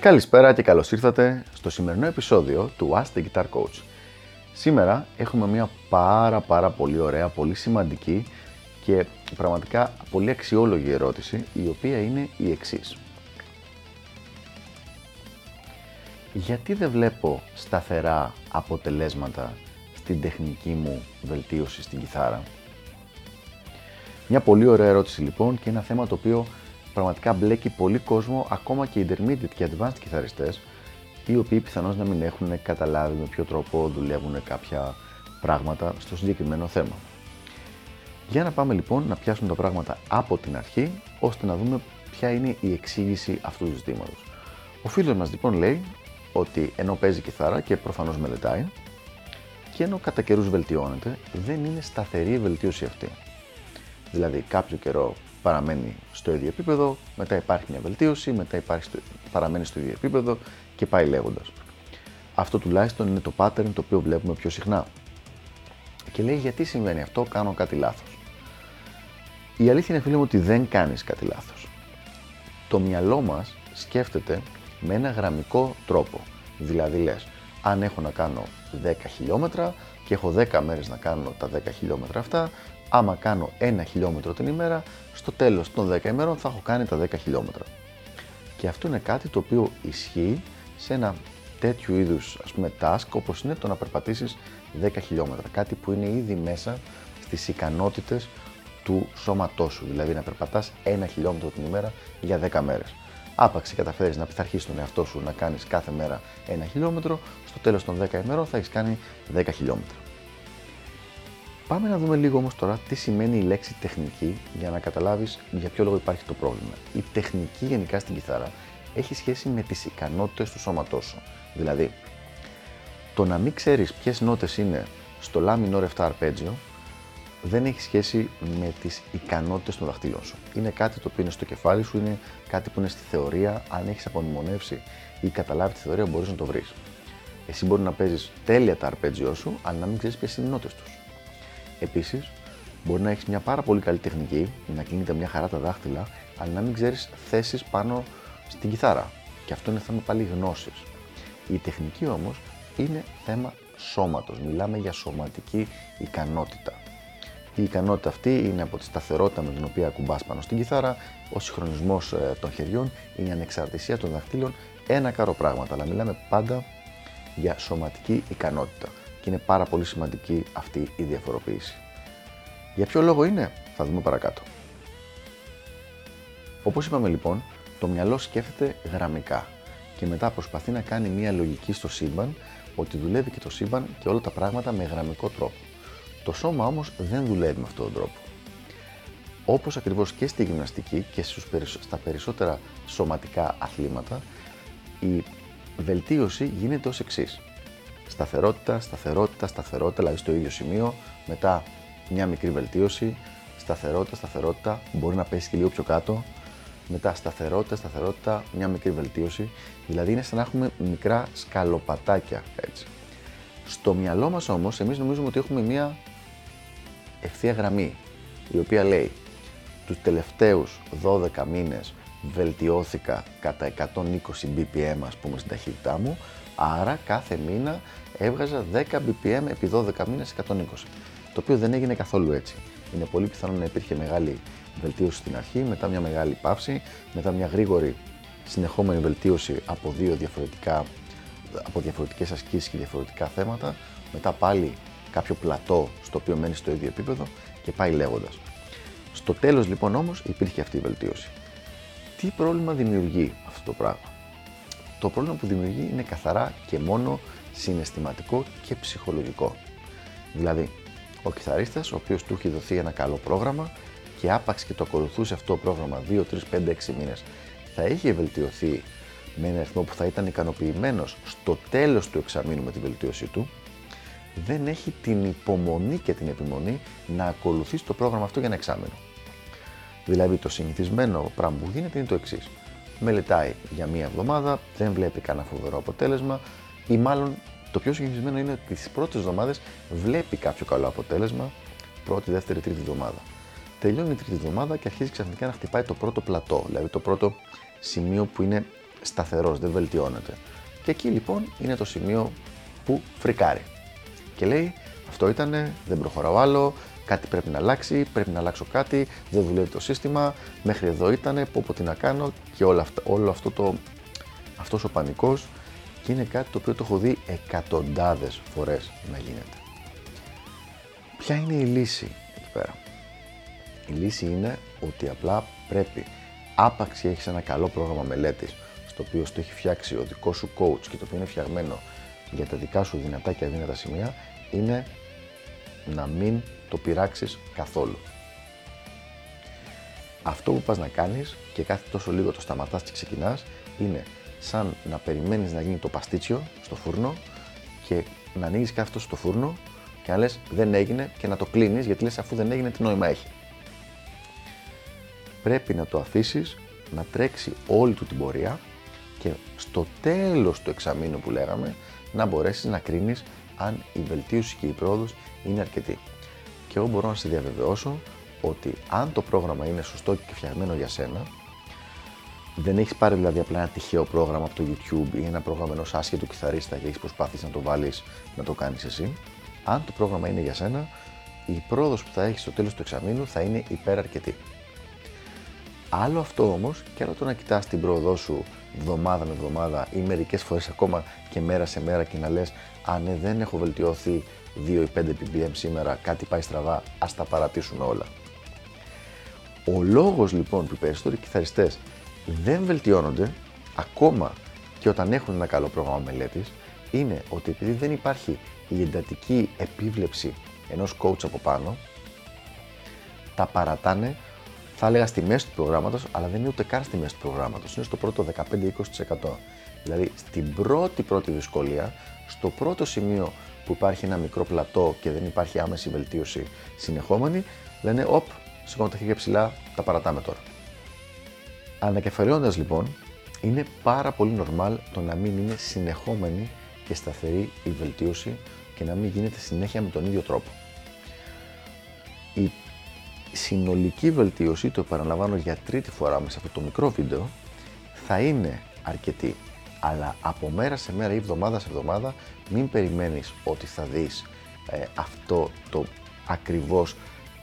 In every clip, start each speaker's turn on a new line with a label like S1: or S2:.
S1: Καλησπέρα και καλώς ήρθατε στο σημερινό επεισόδιο του Ask the Guitar Coach. Σήμερα έχουμε μια πάρα πάρα πολύ ωραία, πολύ σημαντική και πραγματικά πολύ αξιόλογη ερώτηση η οποία είναι η εξής. Γιατί δεν βλέπω σταθερά αποτελέσματα στην τεχνική μου βελτίωση στην κιθάρα. Μια πολύ ωραία ερώτηση λοιπόν και ένα θέμα το οποίο πραγματικά μπλέκει πολύ κόσμο, ακόμα και intermediate και advanced κιθαριστές, οι οποίοι πιθανώς να μην έχουν καταλάβει με ποιο τρόπο δουλεύουν κάποια πράγματα στο συγκεκριμένο θέμα. Για να πάμε λοιπόν να πιάσουμε τα πράγματα από την αρχή, ώστε να δούμε ποια είναι η εξήγηση αυτού του ζητήματος. Ο φίλος μας λοιπόν λέει ότι ενώ παίζει κιθάρα και προφανώς μελετάει, και ενώ κατά καιρούς βελτιώνεται, δεν είναι σταθερή η βελτίωση αυτή. Δηλαδή κάποιο καιρό παραμένει στο ίδιο επίπεδο, μετά υπάρχει μια βελτίωση, μετά υπάρχει στο, παραμένει στο ίδιο επίπεδο και πάει λέγοντας. Αυτό τουλάχιστον είναι το pattern το οποίο βλέπουμε πιο συχνά. Και λέει γιατί συμβαίνει αυτό, κάνω κάτι λάθος. Η αλήθεια είναι φίλε μου ότι δεν κάνεις κάτι λάθος. Το μυαλό μας σκέφτεται με ένα γραμμικό τρόπο. Δηλαδή λες, αν έχω να κάνω 10 χιλιόμετρα και έχω 10 μέρες να κάνω τα 10 χιλιόμετρα αυτά, άμα κάνω 1 χιλιόμετρο την ημέρα, στο τέλος των 10 ημερών θα έχω κάνει τα 10 χιλιόμετρα. Και αυτό είναι κάτι το οποίο ισχύει σε ένα τέτοιου είδους ας πούμε task όπως είναι το να περπατήσεις 10 χιλιόμετρα. Κάτι που είναι ήδη μέσα στις ικανότητες του σώματός σου, δηλαδή να περπατάς 1 χιλιόμετρο την ημέρα για 10 μέρες. Άπαξ καταφέρεις να πειθαρχήσεις τον εαυτό σου να κάνεις κάθε μέρα 1 χιλιόμετρο, στο τέλος των 10 ημερών θα έχεις κάνει 10 χιλιόμετρα. Πάμε να δούμε λίγο όμως τώρα τι σημαίνει η λέξη τεχνική για να καταλάβεις για ποιο λόγο υπάρχει το πρόβλημα. Η τεχνική γενικά στην κιθάρα έχει σχέση με τις ικανότητες του σώματός σου. Δηλαδή, το να μην ξέρεις ποιες νότες είναι στο La minor 7 arpeggio δεν έχει σχέση με τις ικανότητες των δαχτύλων σου. Είναι κάτι το οποίο είναι στο κεφάλι σου, είναι κάτι που είναι στη θεωρία. Αν έχεις απομνημονεύσει ή καταλάβει τη θεωρία, μπορείς να το βρεις. Εσύ μπορεί να παίζεις τέλεια τα αρπέτζιό σου, αλλά να μην ξέρεις ποιες είναι οι νότες τους. Επίσης, μπορεί να έχεις μια πάρα πολύ καλή τεχνική, να κινείται μια χαρά τα δάχτυλα, αλλά να μην ξέρεις θέσεις πάνω στην κιθάρα. Και αυτό είναι θέμα πάλι γνώσης. Η τεχνική όμως είναι θέμα σώματος. Μιλάμε για σωματική ικανότητα. Η ικανότητα αυτή είναι από τη σταθερότητα με την οποία ακουμπάς πάνω στην κιθάρα, ο συγχρονισμός ε, των χεριών, η ανεξαρτησία των δαχτύλων, ένα κάρο πράγματα, αλλά μιλάμε πάντα για σωματική ικανότητα και είναι πάρα πολύ σημαντική αυτή η διαφοροποίηση. Για ποιο λόγο είναι, θα δούμε παρακάτω. Όπως είπαμε λοιπόν, το μυαλό σκέφτεται γραμμικά και μετά προσπαθεί να κάνει μια λογική στο σύμπαν ότι δουλεύει και το σύμπαν και όλα τα πράγματα με γραμμικό τρόπο. Το σώμα όμως δεν δουλεύει με αυτόν τον τρόπο. Όπως ακριβώς και στη γυμναστική και στα περισσότερα σωματικά αθλήματα, η βελτίωση γίνεται ως εξής. Σταθερότητα, σταθερότητα, σταθερότητα, δηλαδή στο ίδιο σημείο, μετά μια μικρή βελτίωση, σταθερότητα, σταθερότητα, μπορεί να πέσει και λίγο πιο κάτω, μετά σταθερότητα, σταθερότητα, μια μικρή βελτίωση. Δηλαδή είναι σαν να έχουμε μικρά σκαλοπατάκια έτσι. Στο μυαλό μας όμως, εμείς νομίζουμε ότι έχουμε μια ευθεία γραμμή, η οποία λέει τους τελευταίους 12 μήνες βελτιώθηκα κατά 120 BPM ας πούμε στην ταχύτητά μου, άρα κάθε μήνα έβγαζα 10 BPM επί 12 μήνες 120. Το οποίο δεν έγινε καθόλου έτσι. Είναι πολύ πιθανό να υπήρχε μεγάλη βελτίωση στην αρχή, μετά μια μεγάλη παύση, μετά μια γρήγορη συνεχόμενη βελτίωση από δύο διαφορετικά από διαφορετικές ασκήσεις και διαφορετικά θέματα, μετά πάλι κάποιο πλατό στο οποίο μένει στο ίδιο επίπεδο και πάει λέγοντας. Στο τέλος λοιπόν όμως υπήρχε αυτή η βελτίωση. Τι πρόβλημα δημιουργεί αυτό το πράγμα; Το πρόβλημα που δημιουργεί είναι καθαρά και μόνο συναισθηματικό και ψυχολογικό. Δηλαδή, ο κιθαρίστας, ο οποίος του έχει δοθεί ένα καλό πρόγραμμα και άπαξ και το ακολουθούσε αυτό το πρόγραμμα 2, 3, 5, 6 μήνες, θα είχε βελτιωθεί με ένα αριθμό που θα ήταν ικανοποιημένος στο τέλος του εξαμήνου με τη βελτίωσή του, δεν έχει την υπομονή και την επιμονή να ακολουθήσει το πρόγραμμα αυτό για ένα εξάμεινο. Δηλαδή το συνηθισμένο πράγμα που γίνεται είναι το εξής. Μελετάει για μία εβδομάδα, δεν βλέπει κανένα φοβερό αποτέλεσμα ή μάλλον Το πιο συγκεκριμένο είναι ότι τις πρώτες εβδομάδες βλέπει κάποιο καλό αποτέλεσμα, πρώτη, δεύτερη, τρίτη εβδομάδα. Τελειώνει η τρίτη εβδομάδα και αρχίζει ξαφνικά να χτυπάει το πρώτο πλατό, δηλαδή το πρώτο σημείο που είναι σταθερός, δεν βελτιώνεται. Και εκεί λοιπόν είναι το σημείο που φρικάρει. Και λέει, αυτό ήτανε, δεν προχωράω άλλο, κάτι πρέπει να αλλάξει, πρέπει να αλλάξω κάτι, δεν δουλεύει το σύστημα, μέχρι εδώ ήτανε, πω πω τι να κάνω και όλα αυτά, όλο αυτό το, αυτός ο πανικός και είναι κάτι το οποίο το έχω δει εκατοντάδες φορές να γίνεται. Ποια είναι η λύση εκεί πέρα; Η λύση είναι ότι απλά πρέπει άπαξ έχεις ένα καλό πρόγραμμα μελέτης στο οποίο το έχει φτιάξει ο δικός σου coach και το οποίο είναι φτιαγμένο για τα δικά σου δυνατά και αδύνατα σημεία είναι να μην το πειράξεις καθόλου. Αυτό που πας να κάνεις και κάθε τόσο λίγο το σταματάς και ξεκινάς είναι σαν να περιμένεις να γίνει το παστίτσιο στο φούρνο και να ανοίγεις κάθε αυτό στο φούρνο και να λες δεν έγινε και να το κλείνεις γιατί λες αφού δεν έγινε τι νόημα έχει. Πρέπει να το αφήσεις να τρέξει όλη του την πορεία και στο τέλος του εξαμήνου που λέγαμε να μπορέσεις να κρίνεις αν η βελτίωση και η πρόοδος είναι αρκετή. Και εγώ μπορώ να σε διαβεβαιώσω ότι αν το πρόγραμμα είναι σωστό και φτιαγμένο για σένα, δεν έχεις πάρει δηλαδή απλά ένα τυχαίο πρόγραμμα από το YouTube ή ένα πρόγραμμα ενός άσχετου κιθαρίστα και έχεις προσπάθησει να το βάλεις να το κάνεις εσύ. Αν το πρόγραμμα είναι για σένα, η πρόοδος που θα έχεις στο τέλος του εξαμήνου θα είναι υπεραρκετή. Άλλο αυτό όμως και άλλο το να κοιτάς την πρόοδό σου εβδομάδα με εβδομάδα ή μερικές φορές ακόμα και μέρα σε μέρα και να λες: Αν ναι, δεν έχω βελτιωθεί 2 ή 5 ppm σήμερα, κάτι πάει στραβά, ας τα παρατήσουμε όλα. Ο λόγος λοιπόν που οι περισσότεροι κιθαριστές δεν βελτιώνονται ακόμα και όταν έχουν ένα καλό πρόγραμμα μελέτης είναι ότι επειδή δεν υπάρχει η εντατική επίβλεψη ενός coach από πάνω τα παρατάνε θα έλεγα στη μέση του προγράμματος αλλά δεν είναι ούτε καν στη μέση του προγράμματος. Είναι στο πρώτο 15-20% δηλαδή στην πρώτη πρώτη δυσκολία στο πρώτο σημείο που υπάρχει ένα μικρό πλατό και δεν υπάρχει άμεση βελτίωση συνεχόμενη λένε οπ, σηκώνω τα χέρια ψηλά, τα παρατάμε τώρα Ανακεφαλαιώντα λοιπόν, είναι πάρα πολύ normal το να μην είναι συνεχόμενη και σταθερή η βελτίωση και να μην γίνεται συνέχεια με τον ίδιο τρόπο. Η συνολική βελτίωση, το επαναλαμβάνω για τρίτη φορά μέσα σε αυτό το μικρό βίντεο, θα είναι αρκετή. Αλλά από μέρα σε μέρα ή εβδομάδα σε εβδομάδα μην περιμένεις ότι θα δεις ε, αυτό το ακριβώς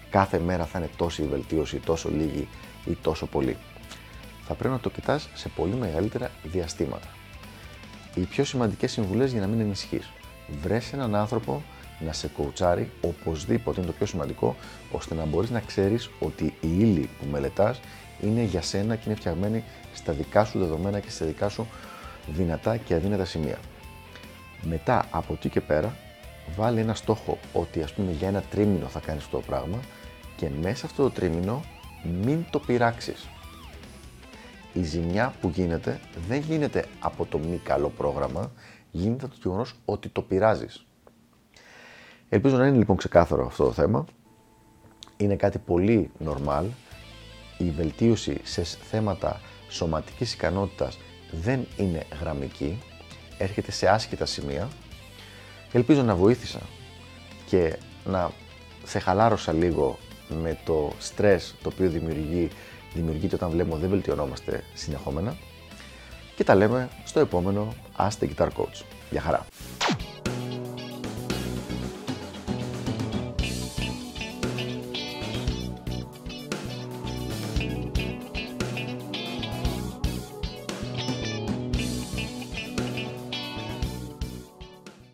S1: κάθε μέρα θα είναι τόση βελτίωση, τόσο λίγη ή τόσο πολύ θα πρέπει να το κοιτάς σε πολύ μεγαλύτερα διαστήματα. Οι πιο σημαντικές συμβουλές για να μην ενισχύει. Βρες έναν άνθρωπο να σε κοουτσάρει οπωσδήποτε είναι το πιο σημαντικό, ώστε να μπορείς να ξέρεις ότι η ύλη που μελετάς είναι για σένα και είναι φτιαγμένη στα δικά σου δεδομένα και στα δικά σου δυνατά και αδύνατα σημεία. Μετά από εκεί και πέρα, βάλει ένα στόχο ότι ας πούμε για ένα τρίμηνο θα κάνεις αυτό το πράγμα και μέσα αυτό το τρίμηνο μην το πειράξεις η ζημιά που γίνεται δεν γίνεται από το μη καλό πρόγραμμα, γίνεται το γεγονός ότι το πειράζεις. Ελπίζω να είναι λοιπόν ξεκάθαρο αυτό το θέμα. Είναι κάτι πολύ normal. Η βελτίωση σε θέματα σωματικής ικανότητας δεν είναι γραμμική, έρχεται σε άσχετα σημεία. Ελπίζω να βοήθησα και να σε χαλάρωσα λίγο με το στρες το οποίο δημιουργεί δημιουργείται όταν βλέπουμε ότι δεν βελτιωνόμαστε συνεχόμενα. Και τα λέμε στο επόμενο Ask the Guitar Coach. Γεια χαρά!